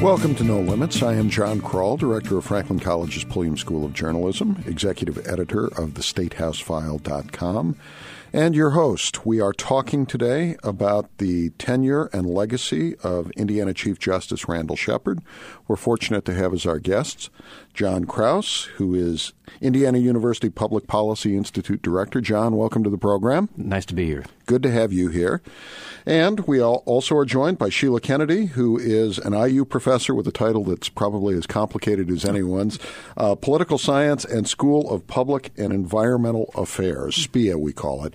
Welcome to No Limits. I am John Kroll, Director of Franklin College's Pulliam School of Journalism, Executive Editor of the TheStateHouseFile.com, and your host. We are talking today about the tenure and legacy of Indiana Chief Justice Randall Shepard. We're fortunate to have as our guests John Krauss, who is Indiana University Public Policy Institute Director. John, welcome to the program. Nice to be here. Good to have you here. And we also are joined by Sheila Kennedy, who is an IU professor with a title that's probably as complicated as anyone's uh, Political Science and School of Public and Environmental Affairs, SPEA, we call it.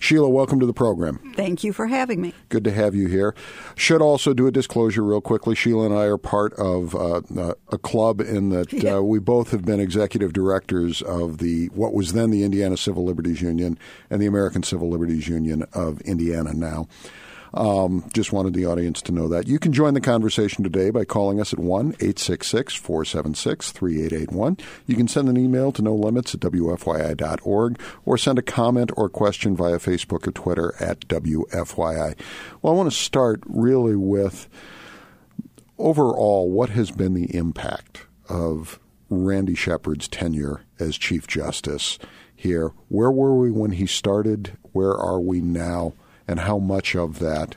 Sheila, welcome to the program. Thank you for having me. Good to have you here. Should also do a disclosure real quickly. Sheila and I are part of uh, uh a club in that yeah. uh, we both have been executive directors of the what was then the Indiana Civil Liberties Union and the American Civil Liberties Union of Indiana now. Um, just wanted the audience to know that. You can join the conversation today by calling us at 1 866 476 3881. You can send an email to no limits at WFYI.org or send a comment or question via Facebook or Twitter at WFYI. Well, I want to start really with overall what has been the impact of Randy Shepard's tenure as Chief Justice here. Where were we when he started? Where are we now? And how much of that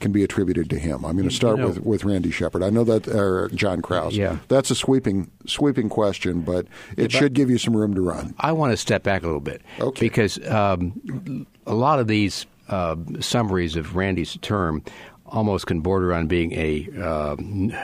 can be attributed to him. I'm going to start you know, with, with Randy Shepard. I know that uh, John Krauss. Yeah, that's a sweeping sweeping question, but it should give you some room to run. I want to step back a little bit, okay. because um, a lot of these uh, summaries of Randy's term almost can border on being a uh,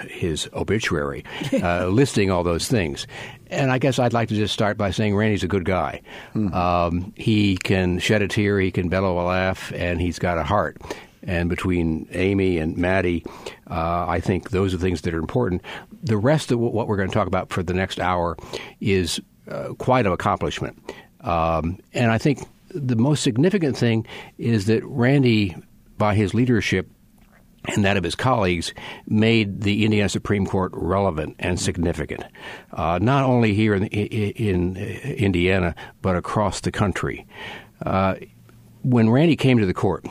his obituary, uh, listing all those things. And I guess I'd like to just start by saying Randy's a good guy. Mm-hmm. Um, he can shed a tear, he can bellow a laugh, and he's got a heart. And between Amy and Maddie, uh, I think those are things that are important. The rest of what we're going to talk about for the next hour is uh, quite an accomplishment. Um, and I think the most significant thing is that Randy, by his leadership, and that of his colleagues made the Indiana Supreme Court relevant and significant, uh, not only here in, in, Indiana, but across the country. Uh, when Randy came to the court,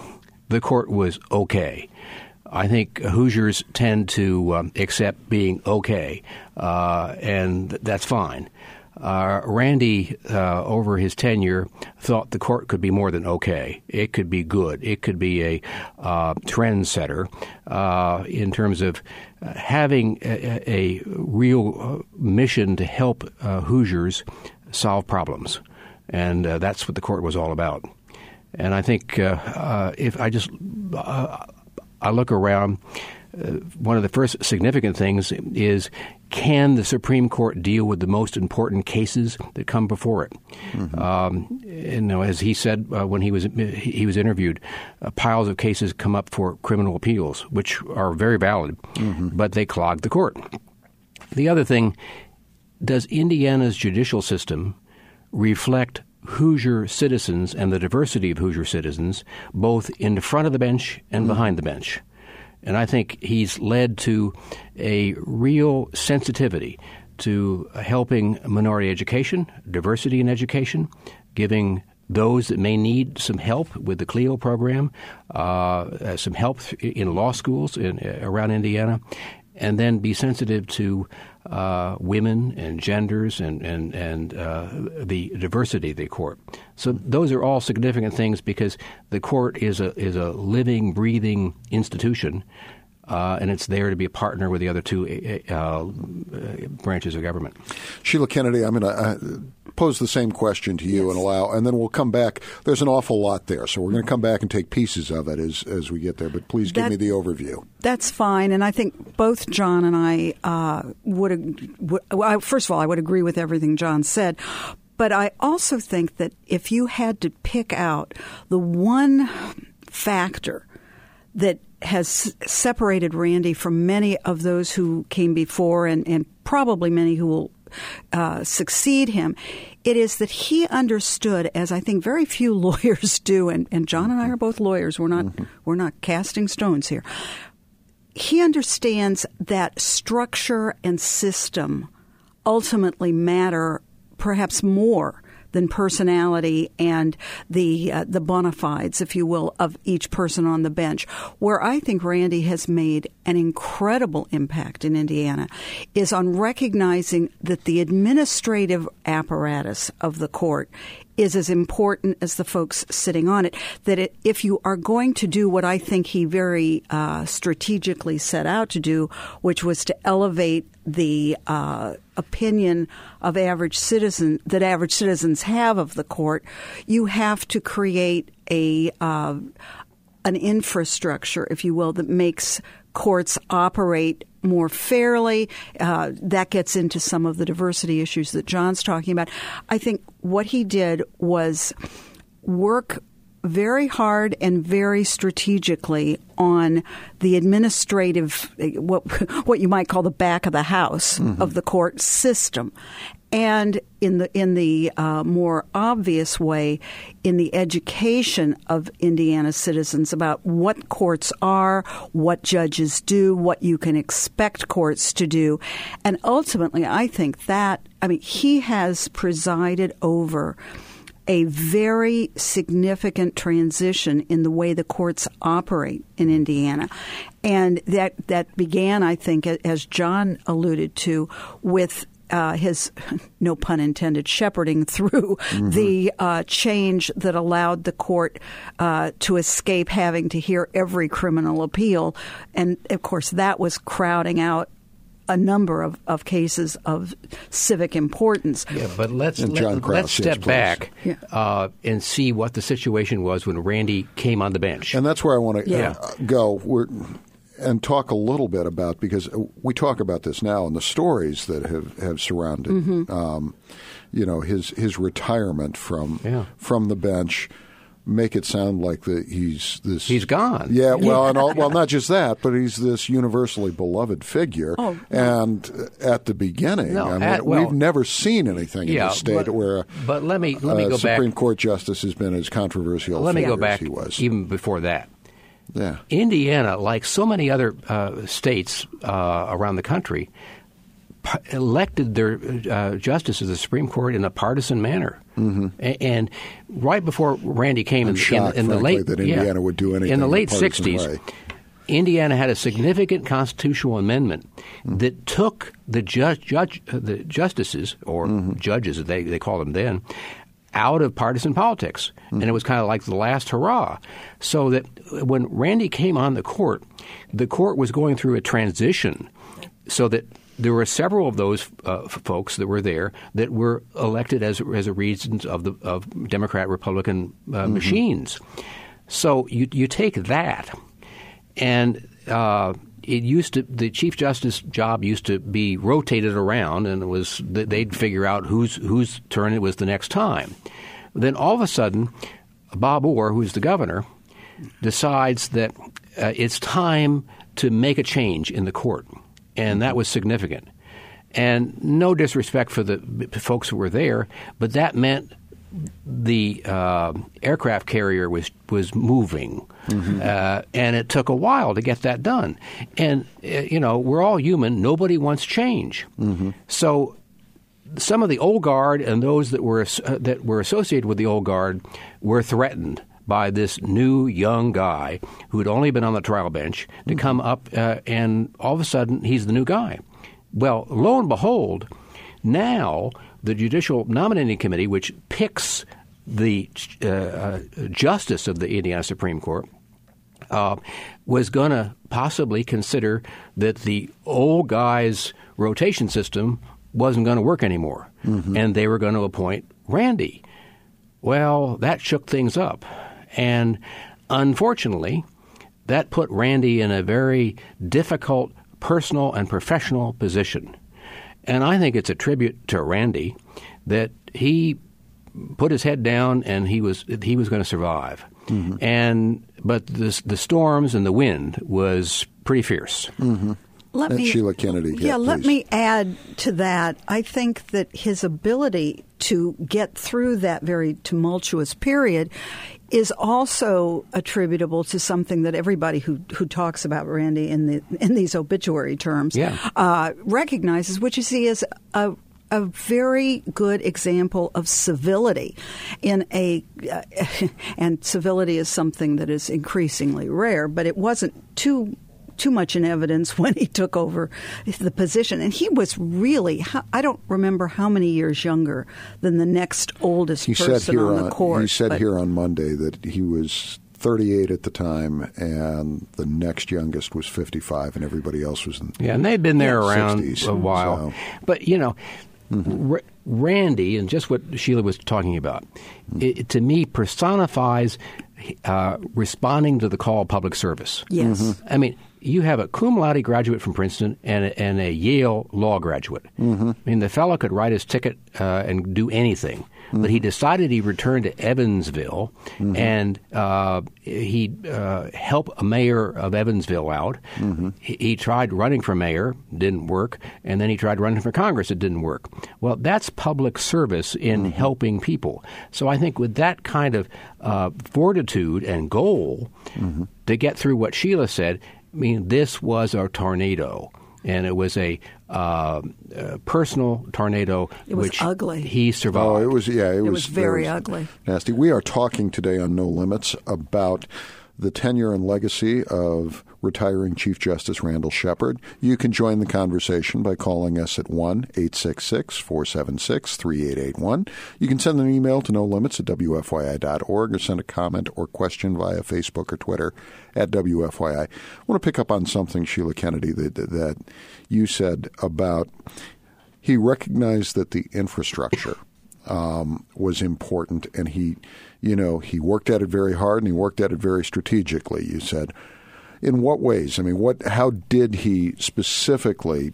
the court was okay. I think Hoosiers tend to um, accept being okay, uh, and that's fine. Uh, Randy, uh, over his tenure, thought the court could be more than okay. It could be good. It could be a uh, trendsetter uh, in terms of uh, having a, a real uh, mission to help Hoosiers solve problems. And that's what the court was all about. And I think if I just I look around, one of the first significant things is can the Supreme Court deal with the most important cases that come before it? Mm-hmm. Um, you know, as he said uh, when he was he was interviewed, uh, piles of cases come up for criminal appeals, which are very valid, mm-hmm. but they clog the court. The other thing, does Indiana's judicial system reflect Hoosier citizens and the diversity of Hoosier citizens, both in front of the bench and mm-hmm. behind the bench? And I think he's led to a real sensitivity to helping minority education, diversity in education, giving those that may need some help with the CLEO program, uh, some help in law schools in, around Indiana, and then be sensitive to uh, women and genders and and and uh, the diversity of the court. So those are all significant things because the court is a is a living, breathing institution. Uh, and it's there to be a partner with the other two uh, uh, branches of government. Sheila Kennedy, I'm going to pose the same question to you yes. and allow, and then we'll come back. There's an awful lot there, so we're going to come back and take pieces of it as as we get there. But please give that, me the overview. That's fine, and I think both John and I uh, would, would. Well, first of all, I would agree with everything John said. But I also think that if you had to pick out the one factor that has separated Randy from many of those who came before and, and probably many who will uh, succeed him. It is that he understood, as I think very few lawyers do, and, and John and I are both lawyers. We're not mm-hmm. we're not casting stones here. He understands that structure and system ultimately matter perhaps more than personality and the uh, the bona fides, if you will, of each person on the bench. Where I think Randy has made an incredible impact in Indiana is on recognizing that the administrative apparatus of the court is as important as the folks sitting on it. That it, if you are going to do what I think he very uh, strategically set out to do, which was to elevate the uh, opinion of average citizen that average citizens have of the court, you have to create a uh, an infrastructure, if you will, that makes courts operate more fairly. Uh, that gets into some of the diversity issues that John's talking about. I think what he did was work very hard and very strategically on the administrative what what you might call the back of the house mm-hmm. of the court system and in the in the uh, more obvious way, in the education of Indiana citizens about what courts are, what judges do, what you can expect courts to do, and ultimately, I think that I mean he has presided over a very significant transition in the way the courts operate in Indiana. And that that began, I think, as John alluded to, with uh, his, no pun intended, shepherding through mm-hmm. the uh, change that allowed the court uh, to escape having to hear every criminal appeal. And of course, that was crowding out a number of, of cases of civic importance. Yeah, but let's let, us step back yeah. uh, and see what the situation was when Randy came on the bench. And that's where I want to yeah. uh, go. We're, and talk a little bit about because we talk about this now and the stories that have have surrounded, mm-hmm. um, you know, his his retirement from yeah. from the bench. Make it sound like that he's this. He's gone. Yeah, well, and all, well, not just that, but he's this universally beloved figure. Oh, and at the beginning, no, I mean, at, well, we've never seen anything yeah, in the state but, where. But let me let me go back Supreme back. Court justice has been as controversial. Let me go back. Even before that, yeah. Indiana, like so many other uh, states uh, around the country, p- elected their uh, justices of the Supreme Court in a partisan manner. Mm-hmm. A- and right before Randy came I'm in, shocked, in, in the late that Indiana yeah, would do anything in the late '60s, way. Indiana had a significant constitutional amendment mm-hmm. that took the judge, judge uh, the justices or mm-hmm. judges, they they called them then, out of partisan politics. Mm-hmm. And it was kind of like the last hurrah. So that when Randy came on the court, the court was going through a transition so that there were several of those uh, folks that were there that were elected as as a reasons of the of Democrat Republican uh, mm-hmm. machines. So you you take that, and uh, it used to the chief justice job used to be rotated around, and it was they'd figure out whose whose turn it was the next time. Then all of a sudden, Bob Orr, who's the governor, decides that uh, it's time to make a change in the court, and that was significant. And no disrespect for the folks who were there, but that meant the uh, aircraft carrier was was moving, mm-hmm. uh, and it took a while to get that done. And uh, you know, we're all human. Nobody wants change. Mm-hmm. So, some of the old guard and those that were uh, that were associated with the old guard were threatened by this new young guy who had only been on the trial bench to mm-hmm. come up, uh, and all of a sudden he's the new guy. Well, lo and behold, now the Judicial Nominating Committee, which picks the uh, uh, justice of the Indiana Supreme Court, uh, was going to possibly consider that the old guy's rotation system wasn't going to work anymore, mm-hmm. and they were going to appoint Randy. Well, that shook things up, and unfortunately, that put Randy in a very difficult personal and professional position. And I think it's a tribute to Randy that he put his head down and he was he was going to survive. Mm-hmm. And but the the storms and the wind was pretty fierce. Mm-hmm. Let me, Sheila Kennedy. Yeah, yeah let me add to that. I think that his ability to get through that very tumultuous period is also attributable to something that everybody who who talks about Randy in the in these obituary terms yeah. uh, recognizes, which is he is a a very good example of civility in a, uh, and civility is something that is increasingly rare, but it wasn't too too much in evidence when he took over the position. And he was really, I don't remember how many years younger than the next oldest he person said here on the court. He said here on Monday that he was 38 at the time, and the next youngest was 55, and everybody else was in yeah, and they'd been there yeah, around 60s, a while. so- But you know, mm-hmm. R- Randy and just what Sheila was talking about, mm-hmm. it, to me personifies uh, responding to the call of public service. Yes. Mm-hmm. I mean, you have a cum laude graduate from Princeton and a, and a Yale law graduate. Mm-hmm. I mean, the fellow could write his ticket uh, and do anything, but he decided he returned to Evansville and uh, he uh, helped a mayor of Evansville out. He, he tried running for mayor, didn't work, and then he tried running for Congress, it didn't work. Well, that's public service in helping people. So I think with that kind of uh, fortitude and goal to get through what Sheila said, I mean, this was a tornado, and it was a, uh, uh personal tornado. It was which ugly. He survived. Oh, it was yeah, it, was, was very was ugly. nasty. We are talking today on No Limits about the tenure and legacy of retiring Chief Justice Randall Shepard. You can join the conversation by calling us at 1 866 476 3881. You can send an email to no limits at WFYI.org or send a comment or question via Facebook or Twitter at WFYI. I want to pick up on something, Sheila Kennedy, that, that you said about he recognized that the infrastructure um, was important, and he, you know, he worked at it very hard and he worked at it very strategically. You said, in what ways? I mean, what? How did he specifically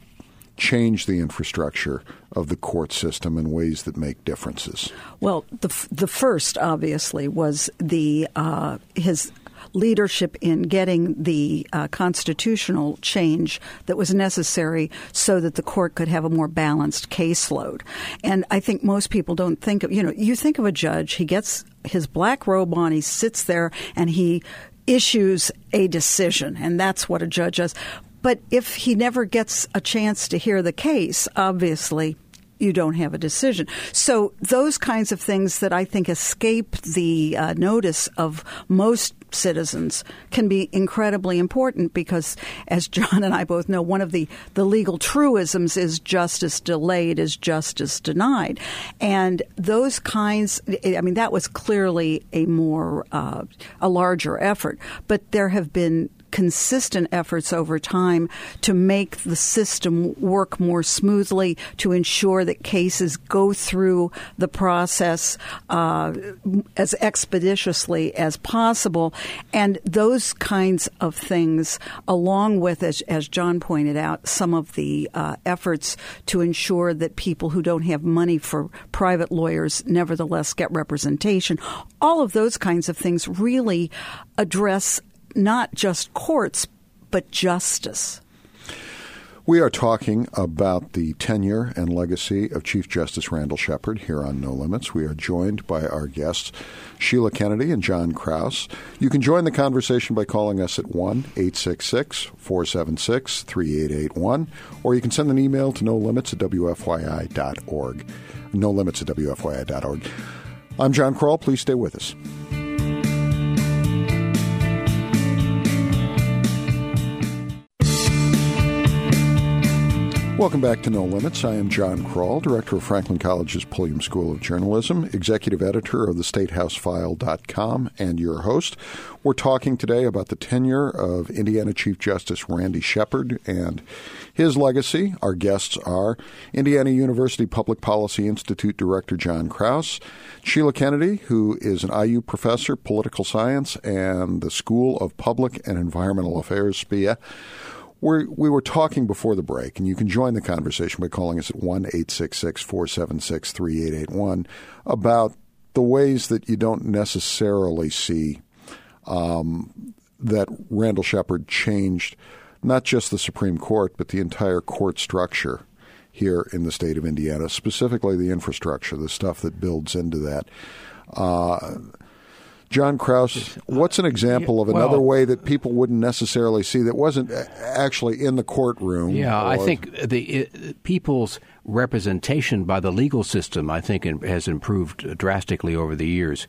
change the infrastructure of the court system in ways that make differences? Well, the f- the first obviously was the uh, his leadership in getting the uh, constitutional change that was necessary so that the court could have a more balanced caseload. And I think most people don't think of you know you think of a judge he gets his black robe on he sits there and he issues a decision and that's what a judge does. But if he never gets a chance to hear the case, obviously you don't have a decision. So those kinds of things that I think escape the uh, notice of most citizens can be incredibly important because, as John and I both know, one of the, the legal truisms is justice delayed is justice denied. And those kinds, I mean, that was clearly a more, uh, a larger effort. But there have been consistent efforts over time to make the system work more smoothly, to ensure that cases go through the process uh, as expeditiously as possible. And those kinds of things, along with, as, as John pointed out, some of the uh, efforts to ensure that people who don't have money for private lawyers nevertheless get representation, all of those kinds of things really address not just courts, but justice. We are talking about the tenure and legacy of Chief Justice Randall Shepard here on No Limits. We are joined by our guests, Sheila Kennedy and John Krauss. You can join the conversation by calling us at 1 866 476 3881, or you can send an email to no limits at WFYI.org. No limits at WFYI.org. I'm John Kroll. Please stay with us. Welcome back to No Limits. I am John Kroll, director of Franklin College's Pulliam School of Journalism, executive editor of the StateHouseFile.com, and your host. We're talking today about the tenure of Indiana Chief Justice Randy Shepard and his legacy. Our guests are Indiana University Public Policy Institute Director John Krauss, Sheila Kennedy, who is an IU professor, political science, and the School of Public and Environmental Affairs, SPEA. We're, we were talking before the break, and you can join the conversation by calling us at 1 866 476 3881 about the ways that you don't necessarily see um, that Randall Shepard changed not just the Supreme Court, but the entire court structure here in the state of Indiana, specifically the infrastructure, the stuff that builds into that. Uh, John Krauss, uh, what's an example of another Well- way that people wouldn't necessarily see that wasn't uh, actually in the courtroom? Yeah, I think the it, people's representation by the legal system, I think, has improved drastically over the years.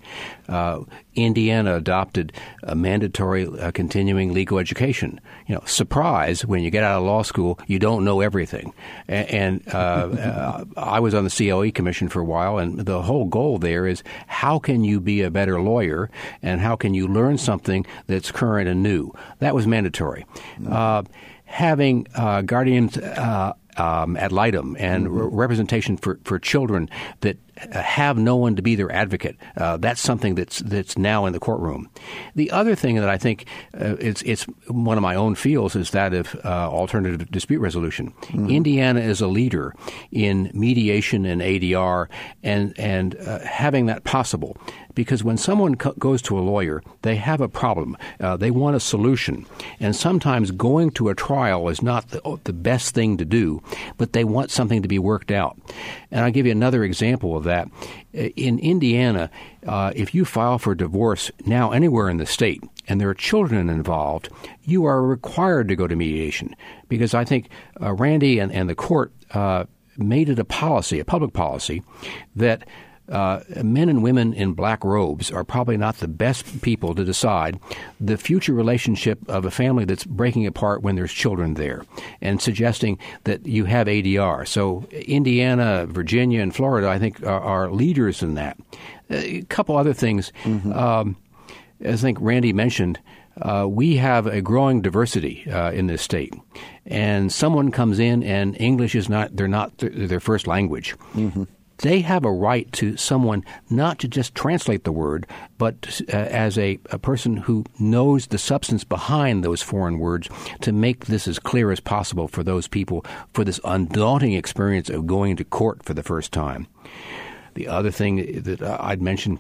Uh, Indiana adopted a mandatory uh, continuing legal education. You know, surprise, when you get out of law school, you don't know everything. And, and uh, uh I was on the CLE commission for a while, and the whole goal there is how can you be a better lawyer and how can you learn something that's current and new. That was mandatory. Uh, having uh, guardians um, ad litem and mm-hmm. re- representation for, for children that have no one to be their advocate. Uh, that's something that's that's now in the courtroom. The other thing that I think uh, it's it's one of my own fields is that of uh, alternative dispute resolution. Mm-hmm. Indiana is a leader in mediation and ADR, and and uh, having that possible because when someone co- goes to a lawyer, they have a problem. Uh, they want a solution. And sometimes going to a trial is not the, the, best thing to do, but they want something to be worked out. And I'll give you another example of that. In Indiana, uh, if you file for divorce now anywhere in the state, and there are children involved, you are required to go to mediation. Because I think uh, Randy and, and the court uh, made it a policy, a public policy, that uh, men and women in black robes are probably not the best people to decide the future relationship of a family that's breaking apart when there's children there, and suggesting that you have ADR. So Indiana, Virginia, and Florida, I think, are, are leaders in that. A couple other things. Mm-hmm. Um, I think Randy mentioned, uh, we have a growing diversity uh, in this state, and someone comes in and English is not they're not th- their first language. Mm-hmm they have a right to someone not to just translate the word, but uh, as a, a person who knows the substance behind those foreign words to make this as clear as possible for those people for this undaunting experience of going to court for the first time. The other thing that I'd mention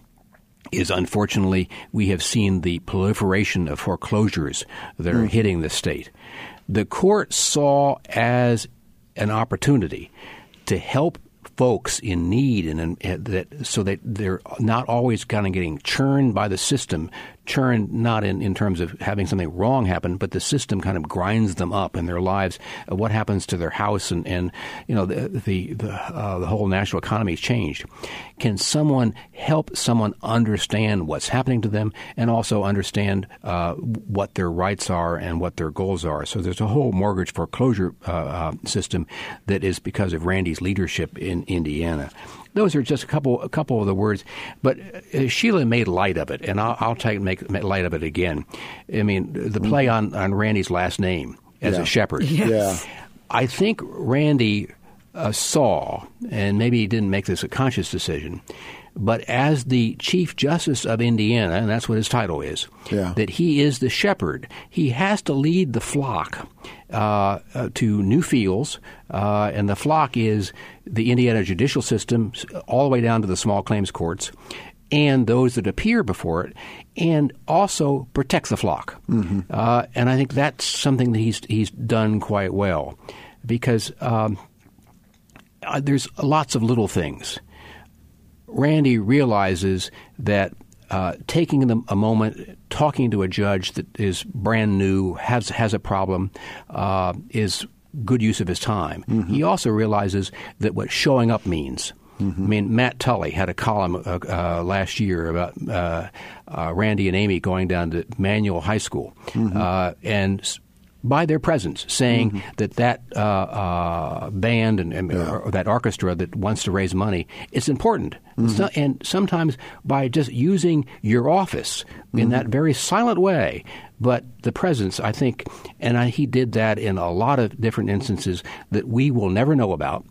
is unfortunately we have seen the proliferation of foreclosures that are mm. hitting the state. The court saw as an opportunity to help folks in need and, and eh, that so that they're not always kind of getting churned by the system churn not in, in terms of having something wrong happen, but the system kind of grinds them up in their lives. Uh, what happens to their house and, and you know the the the, uh, the whole national economy has changed. Can someone help someone understand what's happening to them and also understand uh, what their rights are and what their goals are? So there's a whole mortgage foreclosure uh, uh, system that is because of Randy's leadership in Indiana. Those are just a couple a couple of the words, but uh, Sheila made light of it, and I'll, I'll take make, make, light of it again. I mean, the play on, on Randy's last name as yeah. a shepherd. Yes. Yeah. I think Randy uh, saw, and maybe he didn't make this a conscious decision, but as the Chief Justice of Indiana, and that's what his title is, yeah. that he is the shepherd. He has to lead the flock uh, uh, to new fields, uh, and the flock is the Indiana judicial system, all the way down to the small claims courts, and those that appear before it, and also protect the flock. Mm-hmm. Uh, and I think that's something that he's he's done quite well, because um, uh, there's lots of little things Randy realizes that uh, taking the, a moment, talking to a judge that is brand new, has has a problem, uh, is good use of his time. Mm-hmm. He also realizes that what showing up means. Mm-hmm. I mean, Matt Tully had a column uh, uh last year about uh, uh, Randy and Amy going down to Manual High School, mm-hmm. and by their presence, saying mm-hmm. that that uh, uh, band and, and yeah. or that orchestra that wants to raise money, it's important. Mm-hmm. Not, and sometimes by just using your office mm-hmm. in that very silent way, but the presence, I think, and I, he did that in a lot of different instances that we will never know about.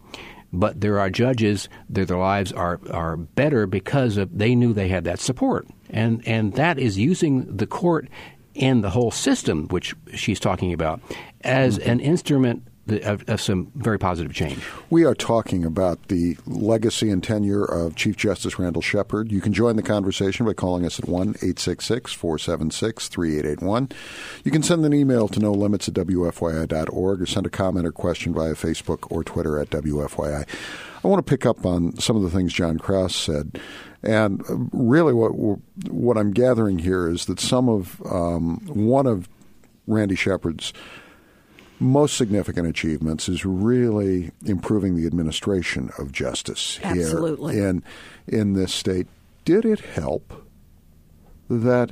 But there are judges that their lives are, are better because of they knew they had that support. And, and that is using the court and the whole system, which she's talking about, as mm-hmm. an instrument of, of, some very positive change. We are talking about the legacy and tenure of Chief Justice Randall Shepard. You can join the conversation by calling us at 1 866 476 3881. You can send an email to no limits at WFYI.org or send a comment or question via Facebook or Twitter at WFYI. I want to pick up on some of the things John Krauss said. And really, what what I'm gathering here is that some of um, one of Randy Shepard's most significant achievements is really improving the administration of justice Absolutely. here in in this state. Did it help that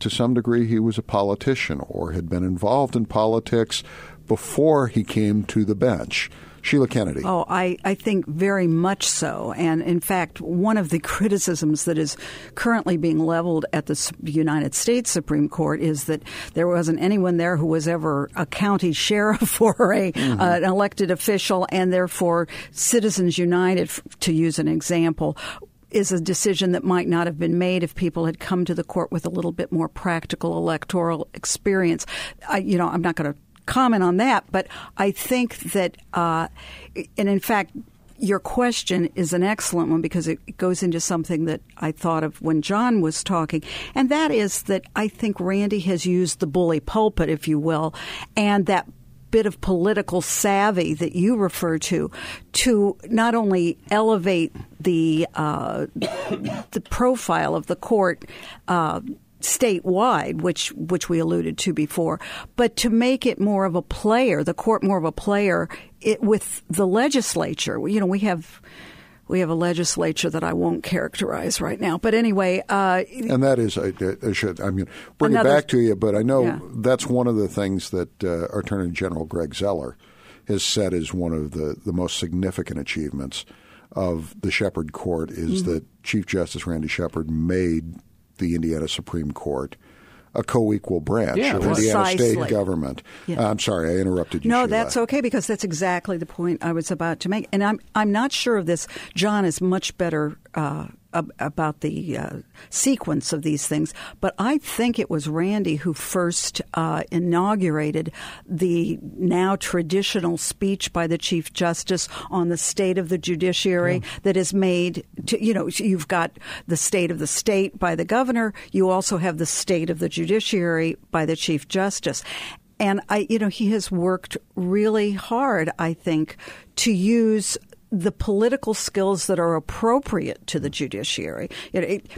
to some degree he was a politician or had been involved in politics before he came to the bench? Sheila Kennedy. Oh, I, I think very much so. And in fact, one of the criticisms that is currently being leveled at the United States Supreme Court is that there wasn't anyone there who was ever a county sheriff or a, mm-hmm. uh, an elected official, and therefore Citizens United, to use an example, is a decision that might not have been made if people had come to the court with a little bit more practical electoral experience. I, you know, I'm not going to comment on that, but I think that, uh, and in fact, your question is an excellent one because it goes into something that I thought of when John was talking, and that is that I think Randy has used the bully pulpit, if you will, and that bit of political savvy that you refer to to not only elevate the uh, the profile of the court. Uh, statewide, which which we alluded to before, but to make it more of a player, the court more of a player it, with the legislature. You know, we have we have a legislature that I won't characterize right now. But anyway, uh, and that is I, I, should I mean bring another, it back to you, but I know yeah. that's one of the things that uh, Attorney General Greg Zoeller has said is one of the the most significant achievements of the Shepard Court is mm-hmm. that Chief Justice Randy Shepard made the Indiana Supreme Court a co-equal branch yeah, of Indiana state government. Yeah. Uh, I'm sorry, I interrupted you. No, Sheila. that's okay because that's exactly the point I was about to make. And I'm I'm not sure of this. John is much better uh, about the uh, sequence of these things, but I think it was Randy who first uh, inaugurated the now traditional speech by the Chief Justice on the state of the judiciary yeah. that is made. To, you know, you've got the state of the state by the governor. You also have the state of the judiciary by the Chief Justice. And I, you know, he has worked really hard, I think, to use the political skills that are appropriate to the judiciary. It,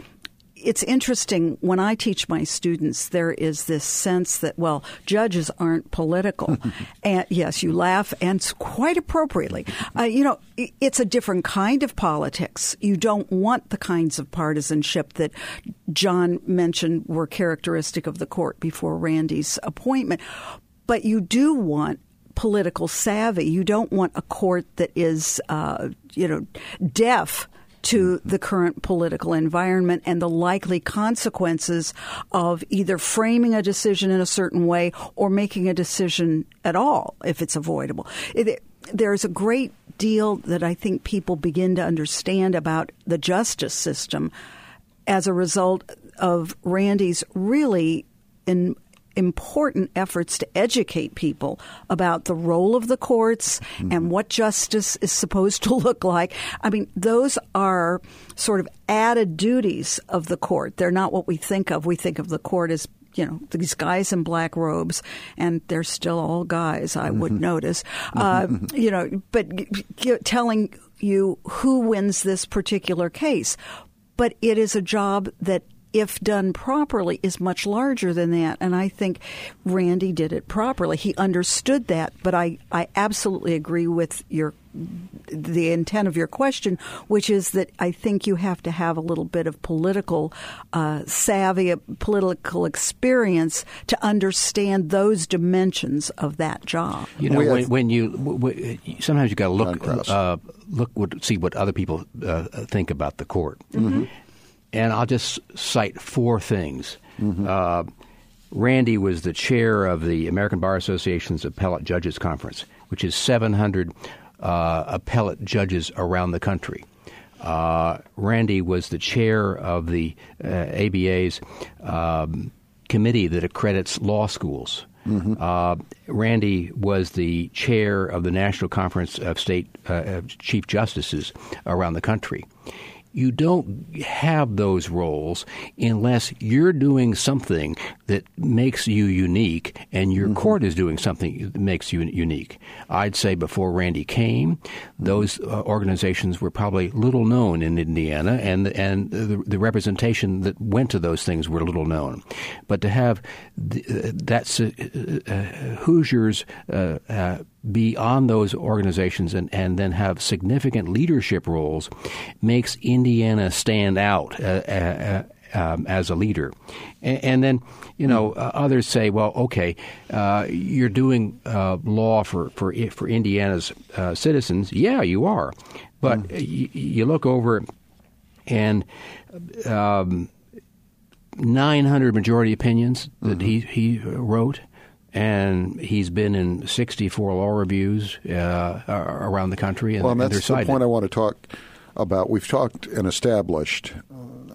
it's interesting when I teach my students, there is this sense that, well, judges aren't political. and yes, you laugh, and quite appropriately. Uh, you know, it's a different kind of politics. You don't want the kinds of partisanship that John mentioned were characteristic of the court before Randy's appointment. But you do want political savvy. You don't want a court that is, uh, you know, deaf to the current political environment and the likely consequences of either framing a decision in a certain way or making a decision at all if it's avoidable. It, there's a great deal that I think people begin to understand about the justice system as a result of Randy's really in important efforts to educate people about the role of the courts mm-hmm. and what justice is supposed to look like. I mean, those are sort of added duties of the court. They're not what we think of. We think of the court as you know these guys in black robes, and they're still all guys. I would mm-hmm. notice, uh, you know, but telling you who wins this particular case. But it is a job that if done properly, is much larger than that. And I think Randy did it properly. He understood that, but I, I absolutely agree with your the intent of your question, which is that I think you have to have a little bit of political uh, savvy, political experience to understand those dimensions of that job. You know, when, when, you sometimes you got to look uh, look what, see what other people uh, think about the court. Mm-hmm. And I'll just cite four things. Mm-hmm. Uh, Randy was the chair of the American Bar Association's Appellate Judges Conference, which is 700 uh, appellate judges around the country. Uh, Randy was the chair of the uh, ABA's um, committee that accredits law schools. Mm-hmm. Uh, Randy was the chair of the National Conference of State uh, Chief Justices around the country you don't have those roles unless you're doing something that makes you unique, and your mm-hmm. court is doing something that makes you unique. I'd say before Randy came, those uh, organizations were probably little known in Indiana, and and the, the, representation that went to those things were little known. But to have the, uh, that uh, uh, Hoosiers uh, uh, be on those organizations and, and then have significant leadership roles makes Indiana stand out um, as a leader. And, and then, you know, uh, others say, well, okay, uh, you're doing uh, law for, for, for Indiana's uh, citizens. Yeah, you are. But mm. y- you look over and um, 900 majority opinions that mm-hmm. he, he wrote and he's been in 64 law reviews uh, around the country. And, well, and that's the point I want to talk about. We've talked and established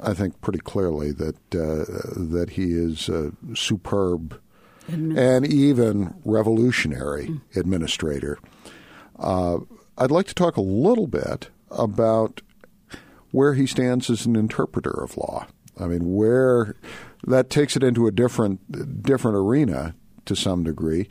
I think pretty clearly that uh, that he is a superb and even revolutionary mm. administrator. Uh, I'd like to talk a little bit about where he stands as an interpreter of law. I mean, where that takes it into a different different arena to some degree,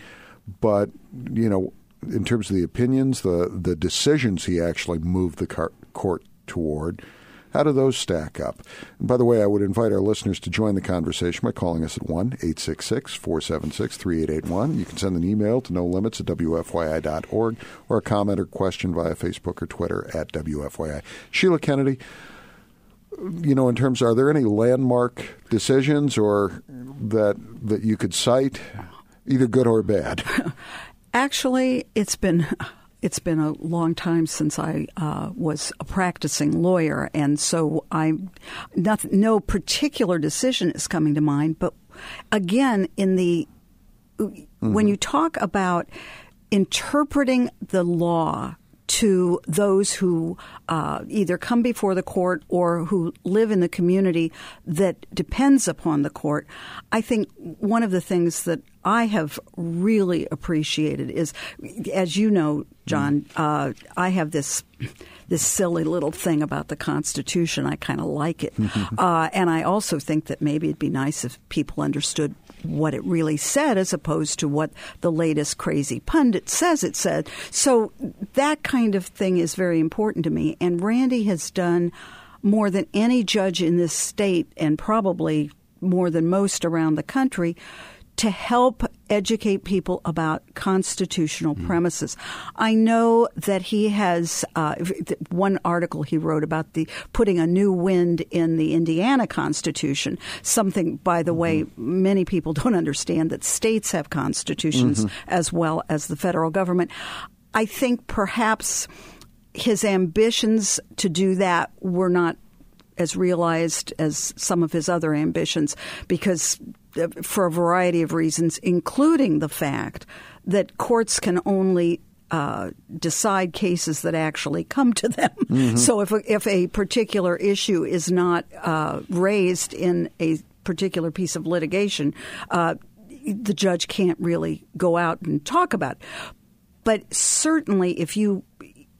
but you know, in terms of the opinions, the the decisions he actually moved the court toward how do those stack up? And by the way, I would invite our listeners to join the conversation by calling us at 1 866 476 3881. You can send an email to no limits at WFYI.org or a comment or question via Facebook or Twitter at WFYI. Sheila Kennedy, you know, in terms, are there any landmark decisions or that that you could cite, either good or bad? Actually, it's been it's been a long time since I uh, was a practicing lawyer, and so I, not, no particular decision is coming to mind. But again, in the mm-hmm. when you talk about interpreting the law to those who uh, either come before the court or who live in the community that depends upon the court. I think one of the things that I have really appreciated is, as you know, John, uh, I have this this silly little thing about the Constitution. I kind of like it, uh, and I also think that maybe it'd be nice if people understood what it really said as opposed to what the latest crazy pundit says it said. So that kind of thing is very important to me. And Randy has done more than any judge in this state and probably more than most around the country to help educate people about constitutional mm. premises. I know that he has uh, one article he wrote about the putting a new wind in the Indiana Constitution. Something, by the mm-hmm. way, many people don't understand that states have constitutions mm-hmm. as well as the federal government. I think perhaps his ambitions to do that were not as realized as some of his other ambitions because for a variety of reasons, including the fact that courts can only uh, decide cases that actually come to them. Mm-hmm. So if a, if a particular issue is not uh, raised in a particular piece of litigation, uh, the judge can't really go out and talk about. It. But certainly, if you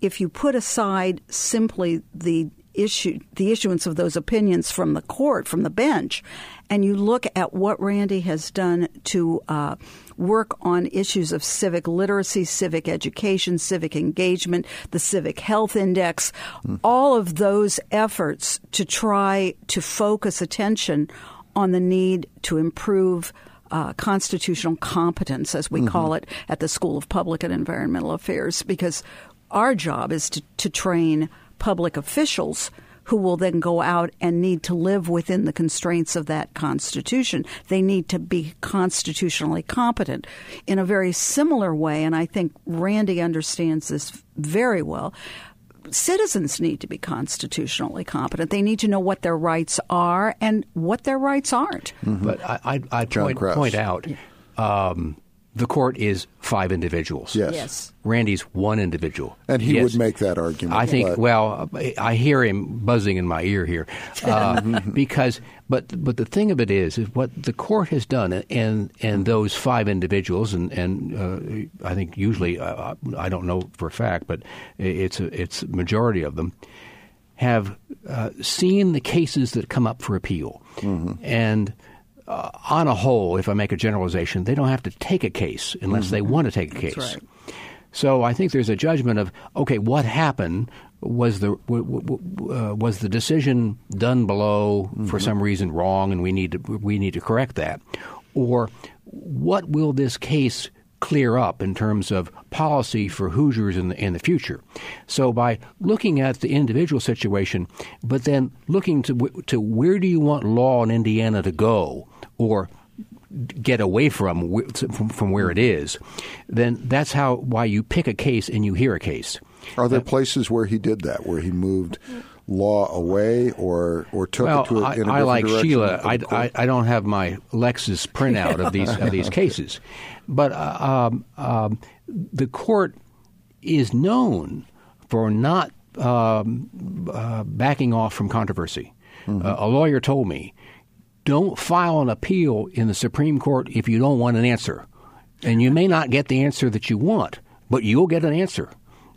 if you put aside simply the issue the issuance of those opinions from the court from the bench and you look at what Randy has done to uh, work on issues of civic literacy, civic education, civic engagement, the Civic Health Index, mm. all of those efforts to try to focus attention on the need to improve uh, constitutional competence, as we mm-hmm. call it at the School of Public and Environmental Affairs, because our job is to, to train public officials who will then go out and need to live within the constraints of that Constitution. They need to be constitutionally competent. In a very similar way, and I think Randy understands this very well, citizens need to be constitutionally competent. They need to know what their rights are and what their rights aren't. Mm-hmm. But I, I, point, point, out um, the court is five individuals. Yes. yes. Randy's one individual. And he yes. would make that argument. I think, but. well, I hear him buzzing in my ear here. Uh, because, but but the thing of it is, is what the court has done, and and those five individuals, and, and uh, I think usually, uh, I don't know for a fact, but it's a, it's a majority of them, have uh, seen the cases that come up for appeal. Mm-hmm. And uh, on a whole, if I make a generalization, they don't have to take a case unless mm-hmm. they want to take a case. Right. So I think there's a judgment of okay, what happened was the uh, was the decision done below mm-hmm. for some reason wrong, and we need to we need to correct that, or what will this case clear up in terms of policy for Hoosiers in the in the future. So by looking at the individual situation, but then looking to to where do you want law in Indiana to go, or get away from from where it is, then that's how why you pick a case and you hear a case. Are there uh, places where he did that, where he moved law away or or took well, it to a, I, in a I like direction Sheila. I, I, I, don't have my Lexis printout of these of these cases, but uh, um, um, the court is known for not um, uh, backing off from controversy. Mm-hmm. Uh, a lawyer told me, "Don't file an appeal in the Supreme Court if you don't want an answer, and you may not get the answer that you want, but you'll get an answer."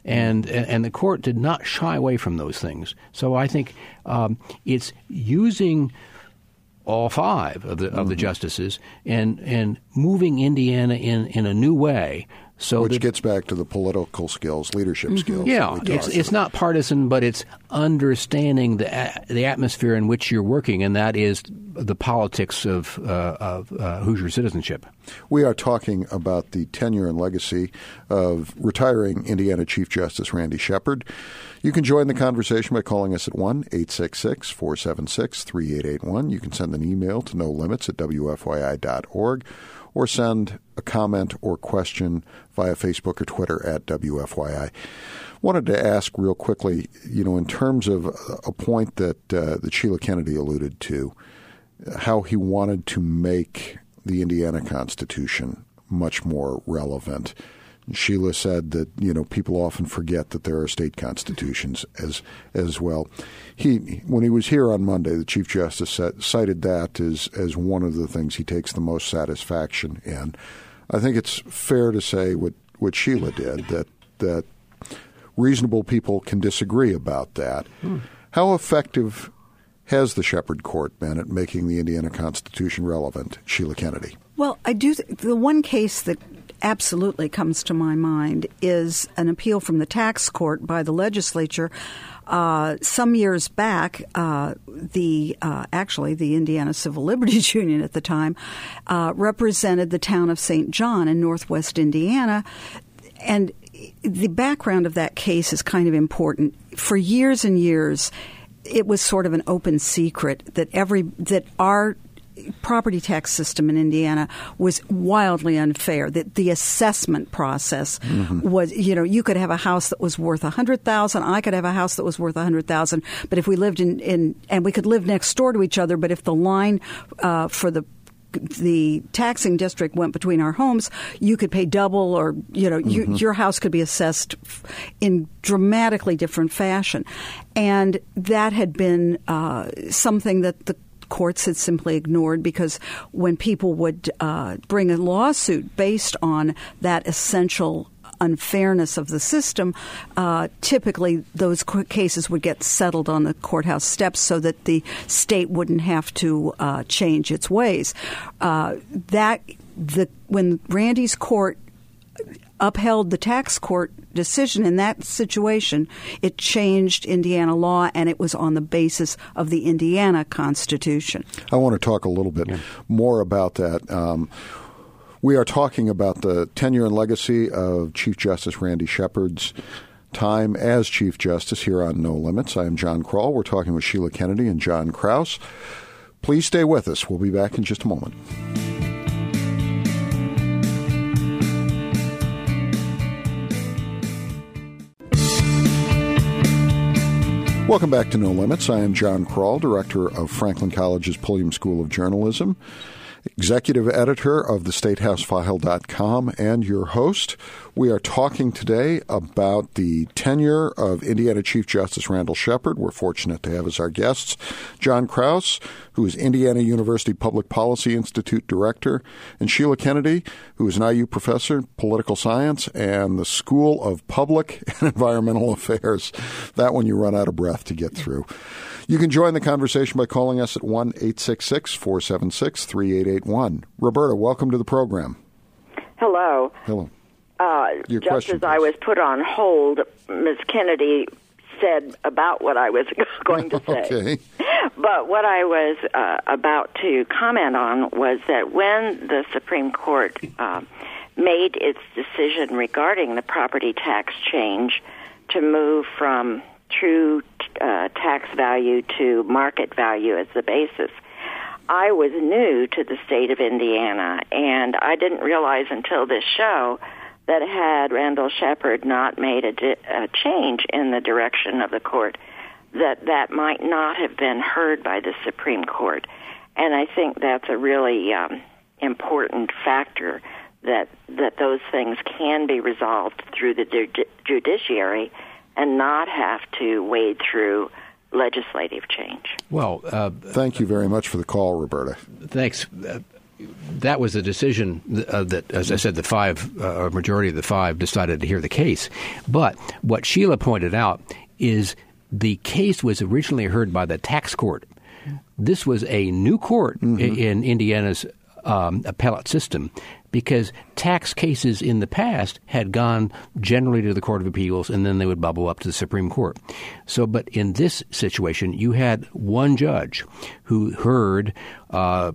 and and the court did not shy away from those things. So I think um, it's using all five of the of the mm-hmm. justices and and moving Indiana in in a new way so Which that, gets back to the political skills, leadership mm-hmm. skills. Yeah, it's it's not partisan, but it's understanding the the atmosphere in which you're working, and that is the politics of, uh, of uh, Hoosier citizenship. We are talking about the tenure and legacy of retiring Indiana Chief Justice Randy Shepard. You can join the conversation by calling us at 1 866 476 3881. You can send an email to no limits at wfyi.org or send a comment or question via Facebook or Twitter at WFYI. Wanted to ask real quickly, you know, in terms of a point that uh, that Sheila Kennedy alluded to, how he wanted to make the Indiana Constitution much more relevant. Sheila said that you know people often forget that there are state constitutions as as well. He when he was here on Monday, the Chief Justice said, cited that as as one of the things he takes the most satisfaction in. I think it's fair to say what what Sheila did that that reasonable people can disagree about that. Hmm. How effective has the Shepard Court been at making the Indiana Constitution relevant, Sheila Kennedy? Well, I do. Th- the one case that absolutely comes to my mind is an appeal from the tax court by the legislature. Uh, some years back, uh, the uh, actually the Indiana Civil Liberties Union at the time uh, represented the town of St. John in northwest Indiana, and the background of that case is kind of important. For years and years, it was sort of an open secret that every that our property tax system in Indiana was wildly unfair. That the assessment process mm-hmm. was, you know, you could have a house that was worth a hundred thousand. I could have a house that was worth a hundred thousand. But if we lived in, in, and we could live next door to each other, but if the line uh, for the the taxing district went between our homes, you could pay double, or you know, mm-hmm. you, your house could be assessed in dramatically different fashion, and that had been uh, something that the courts had simply ignored because when people would uh, bring a lawsuit based on that essential unfairness of the system, uh, typically those cases would get settled on the courthouse steps so that the state wouldn't have to uh, change its ways. Uh, that the when Randy's court upheld the tax court decision in that situation, it changed Indiana law and it was on the basis of the Indiana Constitution. I want to talk a little bit yeah. more about that. Um, we are talking about the tenure and legacy of Chief Justice Randy Shepard's time as Chief Justice here on No Limits. I am John Krull. We're talking with Sheila Kennedy and John Krauss. Please stay with us. We'll be back in just a moment. Welcome back to No Limits. I am John Krull, director of Franklin College's Pulliam School of Journalism, executive editor of thestatehouseFile.com, and your host. We are talking today about the tenure of Indiana Chief Justice Randall Shepard. We're fortunate to have as our guests John Krauss, who is Indiana University Public Policy Institute Director, and Sheila Kennedy, who is an IU professor, political science, and the School of Public and Environmental Affairs. That one you run out of breath to get through. You can join the conversation by calling us at 1 866 476 3881. Roberta, welcome to the program. Hello. Hello. Uh, Your just question, as I was put on hold, Ms. Kennedy said about what I was going to say. Okay. But what I was uh, about to comment on was that when the Supreme Court uh, made its decision regarding the property tax change to move from true uh, tax value to market value as the basis, I was new to the state of Indiana, and I didn't realize until this show that had Randall Shepard not made a, di- a change in the direction of the court, that that might not have been heard by the Supreme Court. And I think that's a really um, important factor that that those things can be resolved through the ju- judiciary and not have to wade through legislative change. Well, uh, Thank you very much for the call, Roberta. thanks. Uh, that was a decision uh, that, as I said, the five, uh, or majority of the five decided to hear the case. But what Sheila pointed out is the case was originally heard by the tax court. This was a new court i- in Indiana's um, appellate system because tax cases in the past had gone generally to the Court of Appeals and then they would bubble up to the Supreme Court. So, but in this situation, you had one judge who heard uh,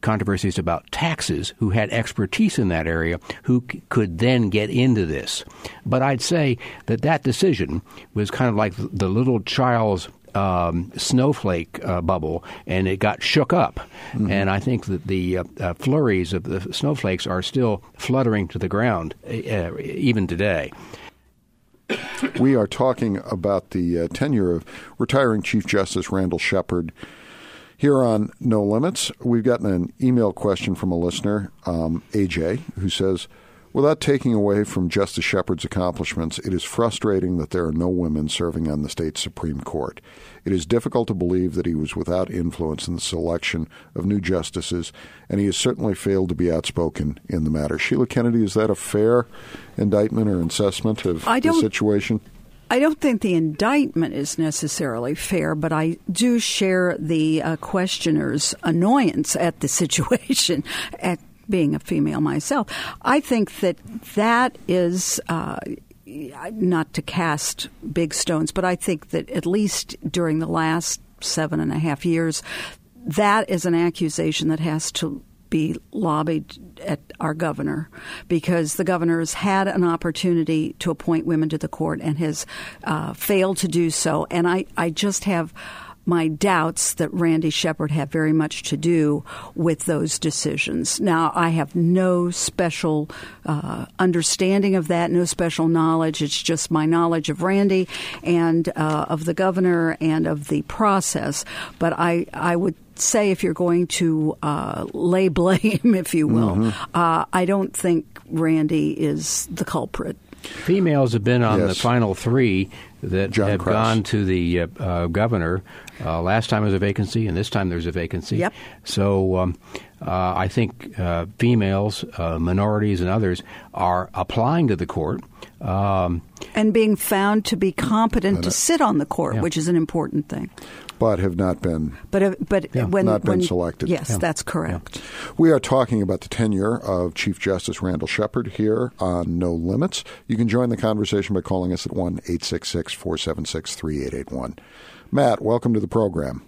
controversies about taxes who had expertise in that area who c- could then get into this. But I'd say that that decision was kind of like the little child's um, snowflake uh, bubble, and it got shook up. And I think that the uh, uh, flurries of the snowflakes are still fluttering to the ground uh, even today. We are talking about the uh, tenure of retiring Chief Justice Randall Shepard here on No Limits. We've gotten an email question from a listener, um, AJ, who says, Without taking away from Justice Shepard's accomplishments, it is frustrating that there are no women serving on the state Supreme Court. It is difficult to believe that he was without influence in the selection of new justices, and he has certainly failed to be outspoken in the matter. Sheila Kennedy, is that a fair indictment or assessment of the situation? I don't think the indictment is necessarily fair, but I do share the uh, questioner's annoyance at the situation. At being a female myself, I think that that is. Uh, not to cast big stones, but I think that at least during the last seven and a half years, that is an accusation that has to be lobbied at our governor because the governor has had an opportunity to appoint women to the court and has uh, failed to do so. And I, I just have my doubts that Randy Shepard had very much to do with those decisions. Now, I have no special uh, understanding of that, no special knowledge. It's just my knowledge of Randy and uh, of the governor and of the process. But I, I would say if you're going to uh, lay blame, if you will, uh, I don't think Randy is the culprit. Females have been on the final three that John have Krauss. gone to the uh, uh, governor. Uh, last time there was a vacancy, and this time there's a vacancy. Yep. So um, uh, I think uh, females, uh, minorities, and others are applying to the court. Um, And being found to be competent to sit on the court, Yeah. which is an important thing. But have not been But uh, but when Not been when- selected. yes, Yeah. that's correct. We are talking about the tenure of Chief Justice Randall Shepard here on No Limits. You can join the conversation by calling us at 1 866 476 3881. Matt, welcome to the program.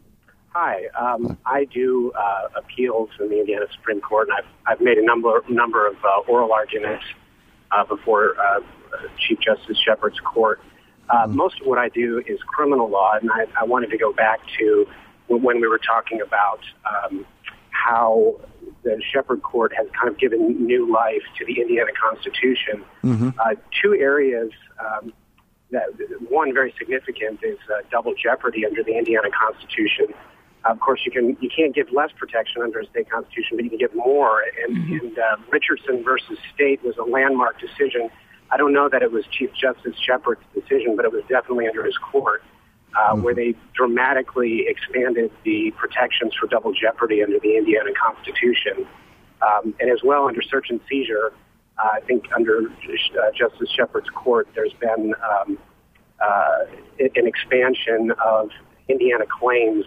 Hi, um, I do uh, appeals in the Indiana Supreme Court, and I've, I've made a number number of uh, oral arguments uh, before uh, Chief Justice Shepard's court. Uh, Most of what I do is criminal law, and I, I wanted to go back to when we were talking about um, how the Shepard Court has kind of given new life to the Indiana Constitution. Uh, two areas um, that one very significant is uh, double jeopardy under the Indiana Constitution. Of course, you can you can't give less protection under a state constitution, but you can give more. And, and uh, Richardson versus State was a landmark decision. I don't know that it was Chief Justice Shepard's decision, but it was definitely under his court, uh, where they dramatically expanded the protections for double jeopardy under the Indiana Constitution, um, and as well under search and seizure. Uh, I think under uh, Justice Shepard's court, there's been um, uh, an expansion of Indiana claims,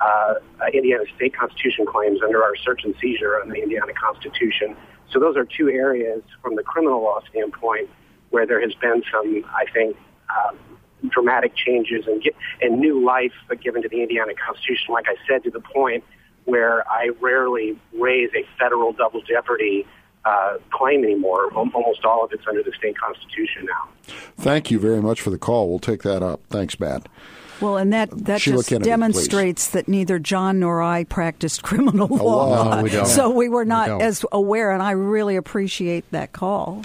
uh, uh, Indiana state constitution claims under our search and seizure on the Indiana Constitution. So those are two areas from the criminal law standpoint where there has been some, I think, um, dramatic changes and, and new life given to the Indiana Constitution. Like I said, to the point where I rarely raise a federal double jeopardy uh, claim anymore. Almost all of it's under the state constitution now. Thank you very much for the call. We'll take that up. Thanks, Matt. Well, and that, that Sheila just Kennedy, demonstrates please. that neither John nor I practiced criminal law. No, we don't. So we were We not don't. as aware, and I really appreciate that call.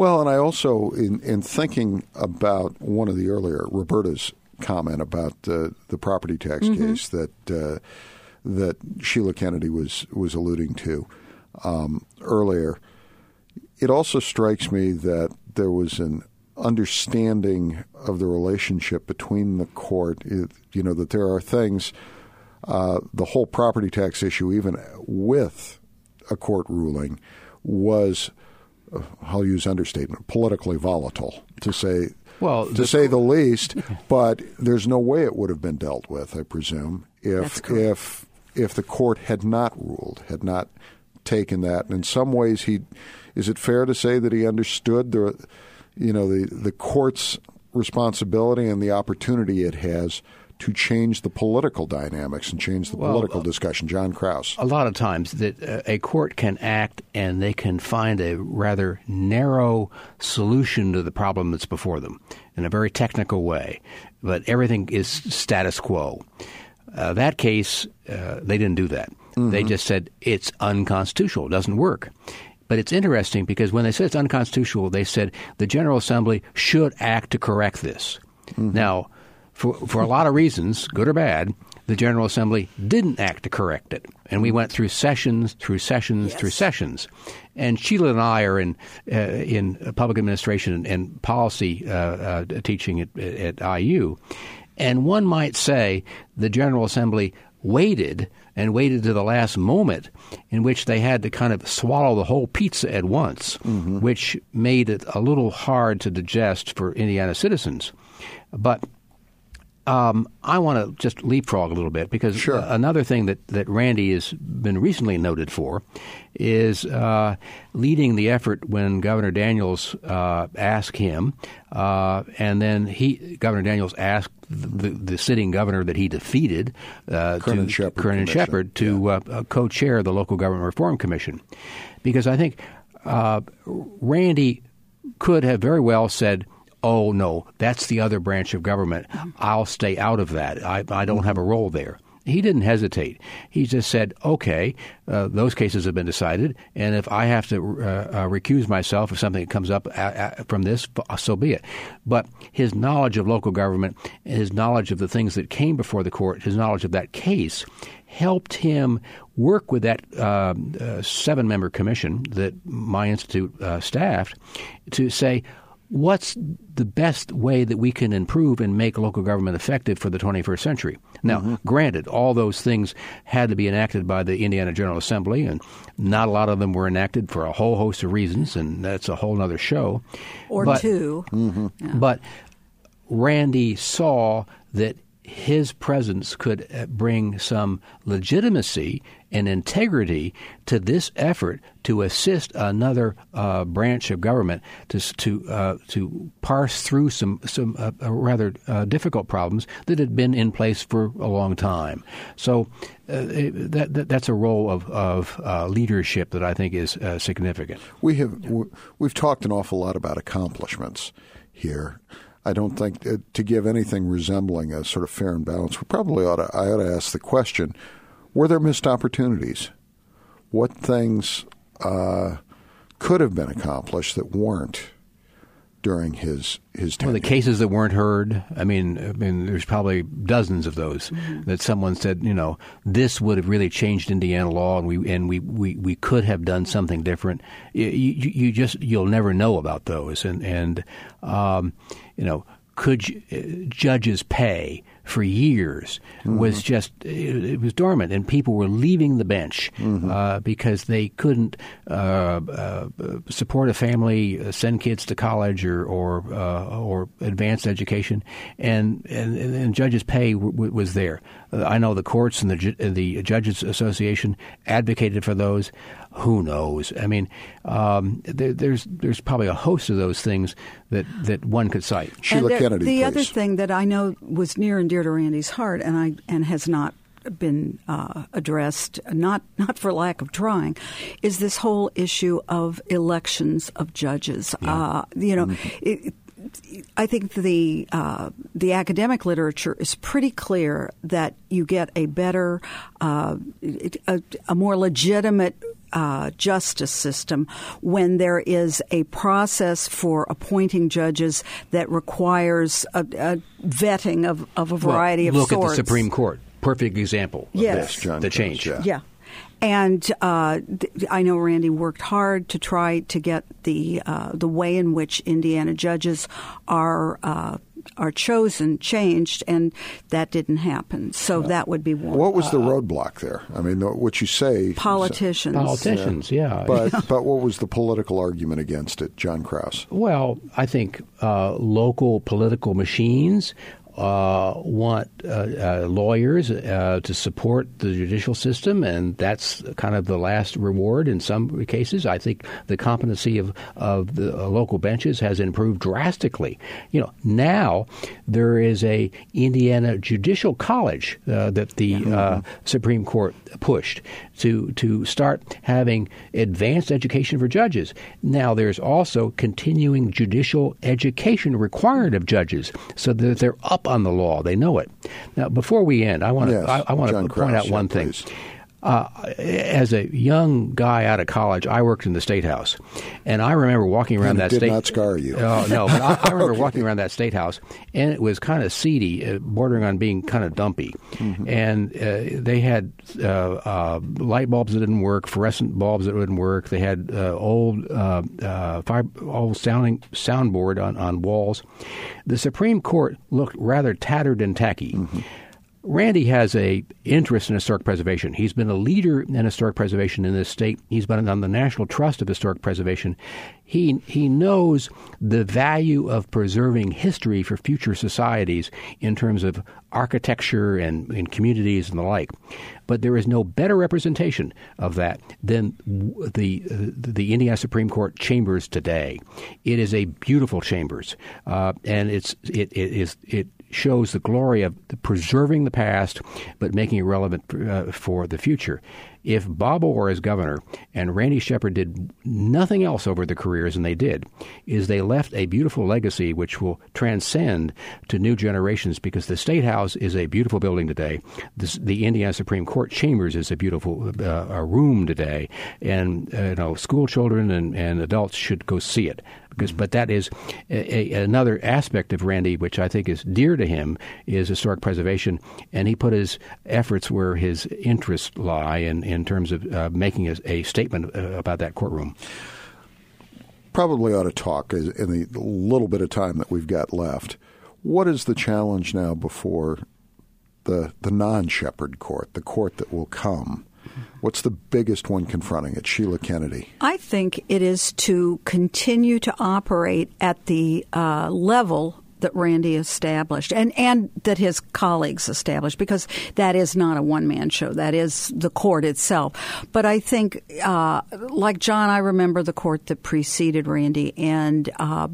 Well, and I also, in, in thinking about one of the earlier, Roberta's comment about uh, the property tax case that uh, that Sheila Kennedy was was alluding to um, earlier, it also strikes me that there was an understanding of the relationship between the court. It, you know that there are things, uh, the whole property tax issue, even with a court ruling, was I'll use understatement, politically volatile to say Well, to the- say the least. But there's no way it would have been dealt with, I presume, if if if the court had not ruled, had not taken that. And in some ways, he is it fair to say that he understood the you know the the court's responsibility and the opportunity it has to change the political dynamics and change the Well, political discussion. John Krauss. a lot of times that uh, a court can act and they can find a rather narrow solution to the problem that's before them in a very technical way, but everything is status quo. Uh, that case, uh, they didn't do that. They just said it's unconstitutional, it doesn't work. But it's interesting because when they said it's unconstitutional, they said the General Assembly should act to correct this. Now, for, for a lot of reasons, good or bad, the General Assembly didn't act to correct it. And we went through sessions, through sessions, through sessions. And Sheila and I are in uh, in public administration and, and policy uh, uh, teaching at, at IU. And one might say the General Assembly waited and waited to the last moment in which they had to kind of swallow the whole pizza at once, which made it a little hard to digest for Indiana citizens. But um, I want to just leapfrog a little bit because Sure. another thing that, that Randy has been recently noted for is uh, leading the effort when Governor Daniels uh, asked him, uh, and then he Governor Daniels asked the, the sitting governor that he defeated, uh, Kernan Shepard, Shepherd Kernan Commission. Shepard, to uh, uh, co-chair the local government reform commission, because I think uh, Randy could have very well said, "Oh no, that's the other branch of government. I'll stay out of that. I, I don't have a role there." He didn't hesitate. He just said, "Okay, uh, those cases have been decided, and if I have to uh, uh, recuse myself if something comes up a a from this, so be it." But his knowledge of local government, his knowledge of the things that came before the court, his knowledge of that case, helped him work with that uh, uh, seven member commission that my institute uh, staffed to say what's the best way that we can improve and make local government effective for the 21st century. Now, mm-hmm. granted, all those things had to be enacted by the Indiana General Assembly, and not a lot of them were enacted for a whole host of reasons, and that's a whole other show. Or But- 2 mm-hmm. but Randy saw that his presence could uh, bring some legitimacy and integrity to this effort to assist another uh, branch of government to to uh, to parse through some some uh, uh, rather uh, difficult problems that had been in place for a long time. So that, that that's a role of of leadership that I think is significant. We have we've talked an awful lot about accomplishments here. I don't think uh, to give anything resembling a sort of fair and balanced. We probably ought to. I ought to ask the question: Were there missed opportunities? What things uh, could have been accomplished that weren't during his his tenure? Well, the cases that weren't heard. I mean, I mean, there's probably dozens of those that someone said, you know, this would have really changed Indiana law, and we and we, we, we could have done something different. You, you, you just you'll never know about those, and and um, you know, could ju- uh, judges pay for years Mm-hmm. was just it, it was dormant, and people were leaving the bench Mm-hmm. uh, because they couldn't uh, uh, support a family, uh, send kids to college or or uh, or advanced education, and and, and judges' pay w- w- was there. I know the courts and the the judges association advocated for those. Who knows? I mean, um, there, there's there's probably a host of those things that, that one could cite. Sheila there- Kennedy, The please. other thing that I know was near and dear to Randy's heart, and I and has not been uh, addressed, not not for lack of trying, is this whole issue of elections of judges. Uh, you know. It, I think the uh, the academic literature is pretty clear that you get a better, uh, a, a more legitimate uh, justice system when there is a process for appointing judges that requires a, a vetting of, of a variety Well, of look sorts. at the Supreme Court. Perfect example of Yes. this, John the change. yeah. Yeah. And uh, th- I know Randy worked hard to try to get the uh, the way in which Indiana judges are uh, are chosen changed, and that didn't happen. So that would be one. What was the roadblock there? I mean, the- what you say. Politicians. Politicians, yeah. But but what was the political argument against it, John Krauss? Well, I think uh, local political machines uh, want uh, uh, lawyers uh, to support the judicial system, and that's kind of the last reward in some cases. I think the competency of, of the uh, local benches has improved drastically. You know, now there is a Indiana Judicial College uh, that the uh, Supreme Court pushed to to start having advanced education for judges. Now there's also continuing judicial education required of judges, so that they're up on the law. They know it. Now, before we end, I want to Yes, I, I want to point out one yeah, thing. please. Uh, as a young guy out of college, I worked in the state house, and I remember walking around And it that did state. not scar you. Oh no, but I, I remember walking around that state house, and it was kind of seedy, uh, bordering on being kind of dumpy. Mm-hmm. And uh, they had uh, uh, light bulbs that didn't work, fluorescent bulbs that wouldn't work. They had uh, old, uh, uh, fib- old sounding soundboard on, on walls. The Supreme Court looked rather tattered and tacky. Randy has a interest in historic preservation. He's been a leader in historic preservation in this state. He's been on the National Trust of Historic Preservation. He he knows the value of preserving history for future societies in terms of architecture and, and communities and the like. But there is no better representation of that than the the Indiana Supreme Court chambers today. It is a beautiful chambers, uh, and it's it, it is it shows the glory of preserving the past but making it relevant uh, for the future. If Bob Orr is governor and Randy Shepard did nothing else over their careers, and they did, is they left a beautiful legacy which will transcend to new generations because the State House is a beautiful building today. This, the Indiana Supreme Court chambers is a beautiful uh, room today, and uh, you know school children and, and adults should go see it because but that is a, a, another aspect of Randy which I think is dear to him is historic preservation and he put his efforts where his interests lie in, in terms of uh, making a, a statement uh, about that courtroom. Probably ought to talk in the little bit of time that we've got left. What is the challenge now before the the non Shepard court, the court that will come? What's the biggest one confronting it? Sheila Kennedy. I think it is to continue to operate at the uh, level that Randy established and, and that his colleagues established because that is not a one man show. That is the court itself. But I think, uh, like John, I remember the court that preceded Randy, and uh,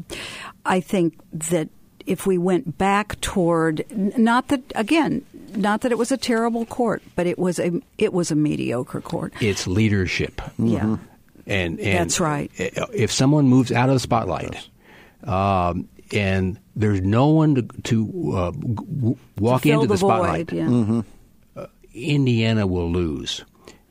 I think that if we went back toward not that again not that it was a terrible court but it was a it was a mediocre court It's leadership. yeah mm-hmm. And, and That's right. Eh, eh, if someone moves out of the spotlight, um, and there's no one to, to uh, g- w- walk To into the, the void, spotlight, yeah. Mm-hmm. Uh, Indiana will lose.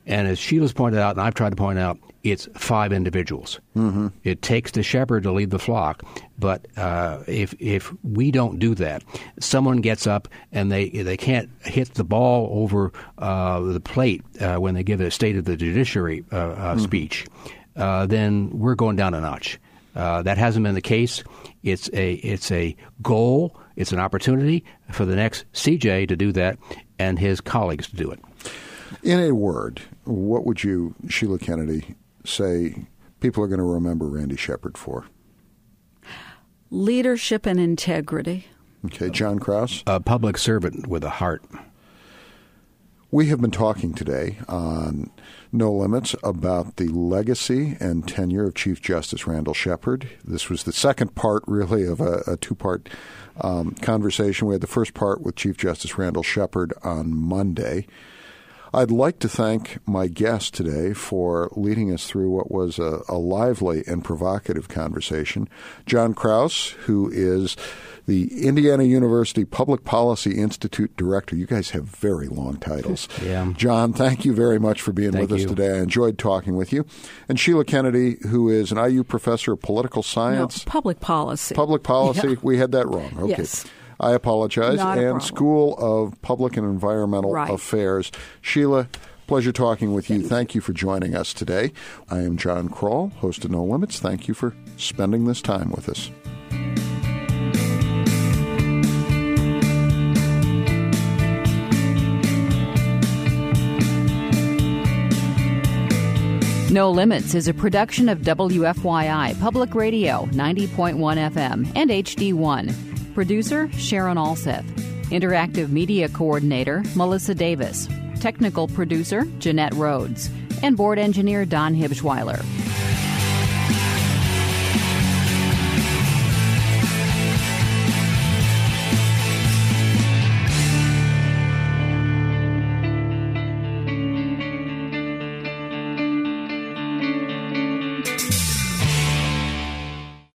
And as Sheila's pointed out, and I've tried to point out, it's five individuals. Mm-hmm. It takes the shepherd to lead the flock, but uh, if if we don't do that, someone gets up and they they can't hit the ball over uh, the plate uh, when they give a State of the Judiciary uh, uh, speech, uh, then we're going down a notch. Uh, that hasn't been the case. It's a it's a goal It's an opportunity for the next CJ to do that and his colleagues to do it. In a word, what would you, Sheila Kennedy, say people are going to remember Randy Shepard for? Leadership and integrity. Okay, John Krauss? A public servant with a heart. We have been talking today on No Limits about the legacy and tenure of Chief Justice Randall Shepard. This was the second part, really, of a, a two part um, conversation. We had the first part with Chief Justice Randall Shepard on Monday. I'd like to thank my guest today for leading us through what was a, a lively and provocative conversation. John Krauss, who is the Indiana University Public Policy Institute Director. You guys have very long titles. yeah. John, thank you very much for being thank with you. us today. I enjoyed talking with you. And Sheila Kennedy, who is an IU professor of political science. No, public policy. Public policy. Yeah. We had that wrong. Okay. Yes. I apologize. Not and problem. School of Public and Environmental Right. Affairs. Sheila, pleasure talking with you. Thank you for joining us today. I am John Krull, host of No Limits. Thank you for spending this time with us. No Limits is a production of WFYI Public Radio 90.1 FM and HD1. Producer Sharon Alseth. Interactive Media Coordinator Melissa Davis. Technical Producer Jeanette Rhodes. And Board Engineer Don Hibschweiler.